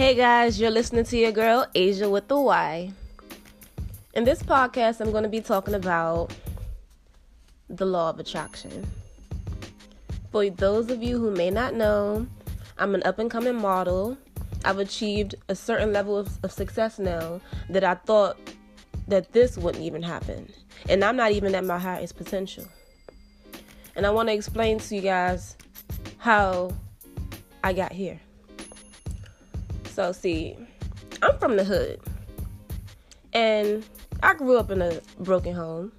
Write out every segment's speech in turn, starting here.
Hey guys, you're listening to your girl Asia with the Y. In this podcast, I'm going to be talking about the law of attraction. For those of you who may not know, I'm an up and coming model. I've achieved a certain level of, of, success now that I thought that this wouldn't even happen. And I'm not even at my highest potential. And I want to explain to you guys how I got here. So, see, I'm from the hood. And I grew up in a broken home.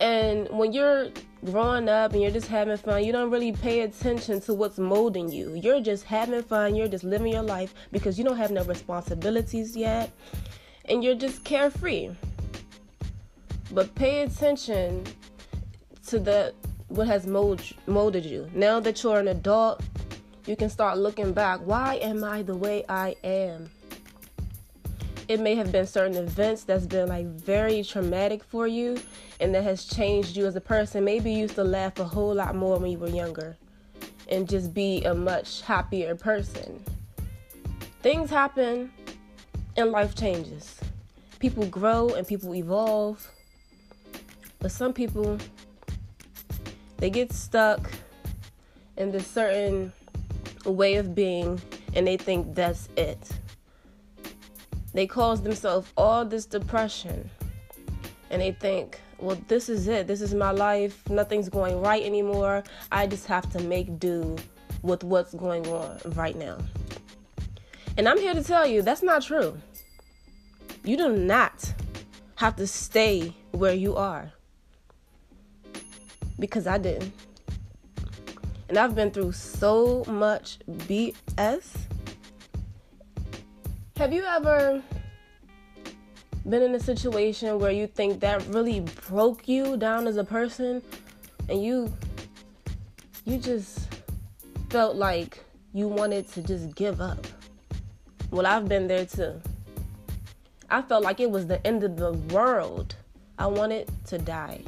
And when you're growing up and you're just having fun, you don't really pay attention to what's molding you. You're just having fun, you're just living your life because you don't have no responsibilities yet, and you're just carefree. But pay attention to the what has mold, molded you. Now that you're an adult, you can start looking back. Why am I the way I am? It may have been certain events that's been like very traumatic for you and that has changed you as a person. Maybe you used to laugh a whole lot more when you were younger and just be a much happier person. Things happen and life changes. People grow and people evolve. But some people they get stuck in this certain way of being and they think that's it. They cause themselves all this depression and they think, well, this is it. This is my life. Nothing's going right anymore. I just have to make do with what's going on right now. And I'm here to tell you that's not true. You do not have to stay where you are. Because I didn't. And I've been through so much BS. Have you ever been in a situation where you think that really broke you down as a person and you you just felt like you wanted to just give up? Well, I've been there too. I felt like it was the end of the world. I wanted to die.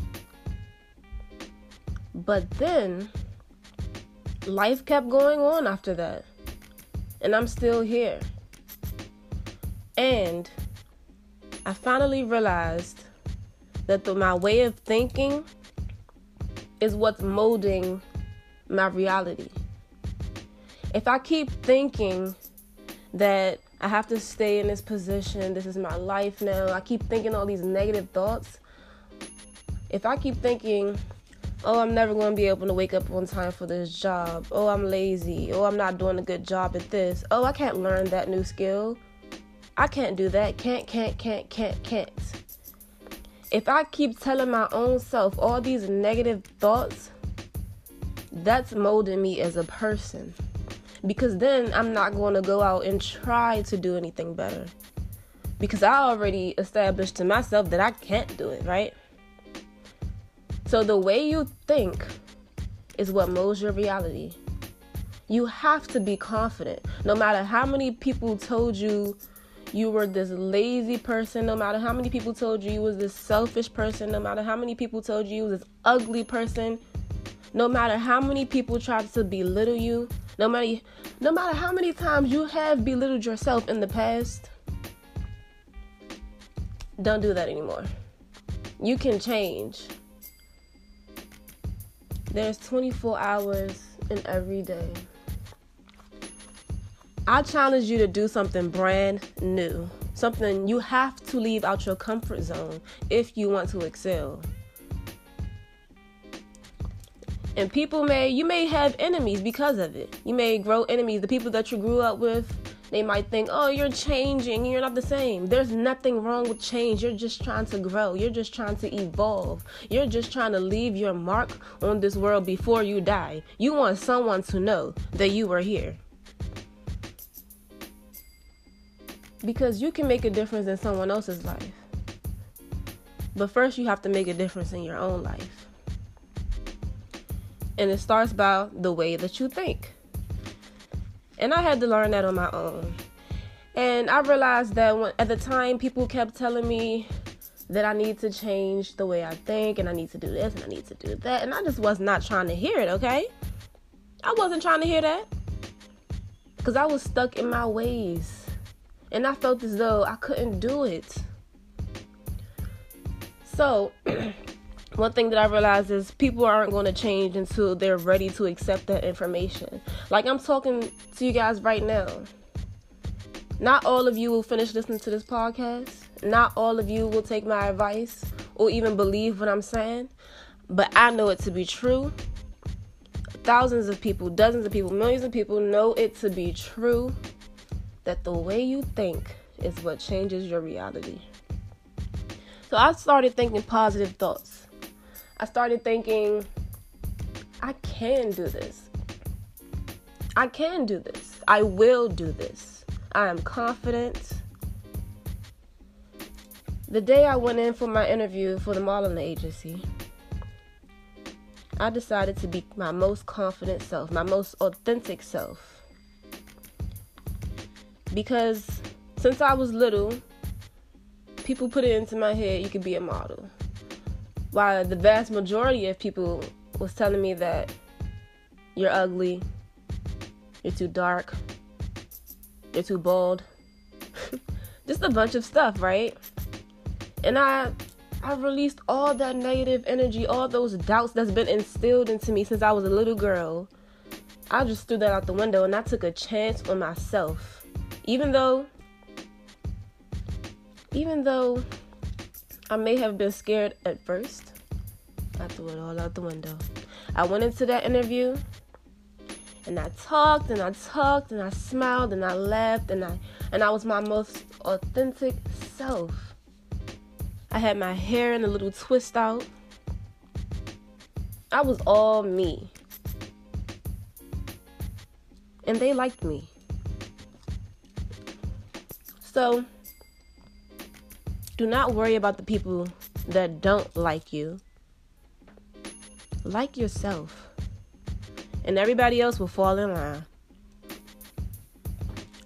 But then life kept going on after that. And I'm still here. And I finally realized that the, my way of thinking is what's molding my reality. If I keep thinking that I have to stay in this position, this is my life now, I keep thinking all these negative thoughts. If I keep thinking oh, I'm never going to be able to wake up on time for this job. Oh, I'm lazy. Oh, I'm not doing a good job at this. Oh, I can't learn that new skill. I can't do that. Can't, can't, can't, can't, can't. If I keep telling my own self all these negative thoughts, that's molding me as a person. Because then I'm not going to go out and try to do anything better. Because I already established to myself that I can't do it, right? So the way you think is what molds your reality. You have to be confident. No matter how many people told you you were this lazy person, no matter how many people told you you was this selfish person, no matter how many people told you you was this ugly person, no matter how many people tried to belittle you, no matter no matter how many times you have belittled yourself in the past, don't do that anymore. You can change. There's 24 hours in every day. I challenge you to do something brand new. Something you have to leave out your comfort zone if you want to excel. And people may, you may have enemies because of it. You may grow enemies. The people that you grew up with, they might think, oh, you're changing, you're not the same. There's nothing wrong with change. You're just trying to grow, you're just trying to evolve, you're just trying to leave your mark on this world before you die. You want someone to know that you were here. Because you can make a difference in someone else's life. But first, you have to make a difference in your own life. And it starts by the way that you think. And I had to learn that on my own. And I realized that when, at the time, people kept telling me that I need to change the way I think and I need to do this and I need to do that. And I just was not trying to hear it, okay? I wasn't trying to hear that. Because I was stuck in my ways. And I felt as though I couldn't do it. So, one thing that I realized is people aren't going to change until they're ready to accept that information. Like I'm talking to you guys right now. Not all of you will finish listening to this podcast. Not all of you will take my advice or even believe what I'm saying. But I know it to be true. Thousands of people, dozens of people, millions of people know it to be true that the way you think is what changes your reality. So I started thinking positive thoughts. I started thinking, I can do this. I can do this. I will do this. I am confident. The day I went in for my interview for the modeling agency, I decided to be my most confident self, my most authentic self. Because since I was little, people put it into my head you could be a model. While the vast majority of people was telling me that you're ugly, you're too dark, you're too bald. Just a bunch of stuff, right? And I I released all that negative energy, all those doubts that's been instilled into me since I was a little girl. I just threw that out the window and I took a chance on myself. Even though even though I may have been scared at first, I threw it all out the window. I went into that interview and I talked and I talked and I smiled and I laughed and I and I was my most authentic self. I had my hair in a little twist out. I was all me. And they liked me. So do not worry about the people that don't like you. Like yourself. And everybody else will fall in line.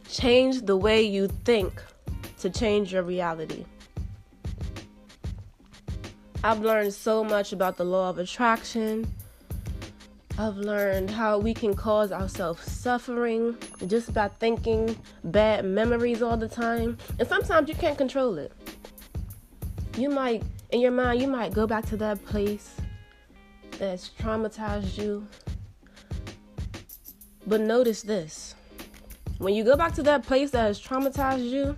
Change the way you think to change your reality. I've learned so much about the law of attraction. I've learned how we can cause ourselves suffering just by thinking bad memories all the time. And sometimes you can't control it you might in your mind you might go back to that place that's traumatized you. But notice this. When you go back to that place that has traumatized you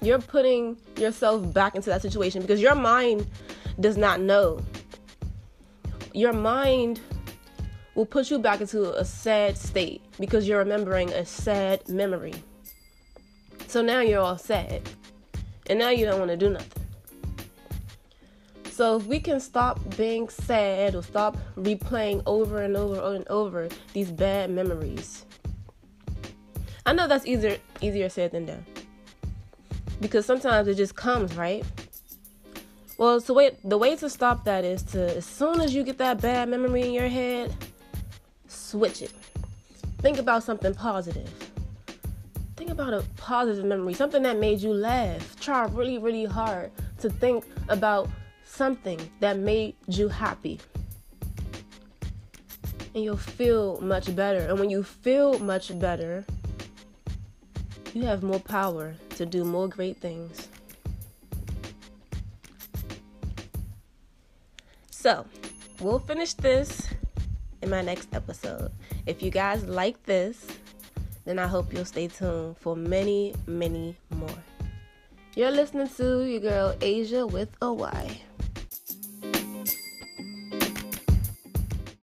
you're putting yourself back into that situation because your mind does not know. Your mind will put you back into a sad state because you're remembering a sad memory. So now you're all sad and now you don't want to do nothing so if we can stop being sad or stop replaying over and over and over these bad memories. I know that's easier easier said than done. Because sometimes it just comes, right? Well, so wait, the way to stop that is to as soon as you get that bad memory in your head, switch it. Think about something positive. Think about a positive memory, something that made you laugh. Try really, really hard to think about something that made you happy. And you'll feel much better. And when you feel much better, you have more power to do more great things. So, we'll finish this in my next episode. If you guys like this, then I hope you'll stay tuned for many, many more. You're listening to your girl Asia with a Y.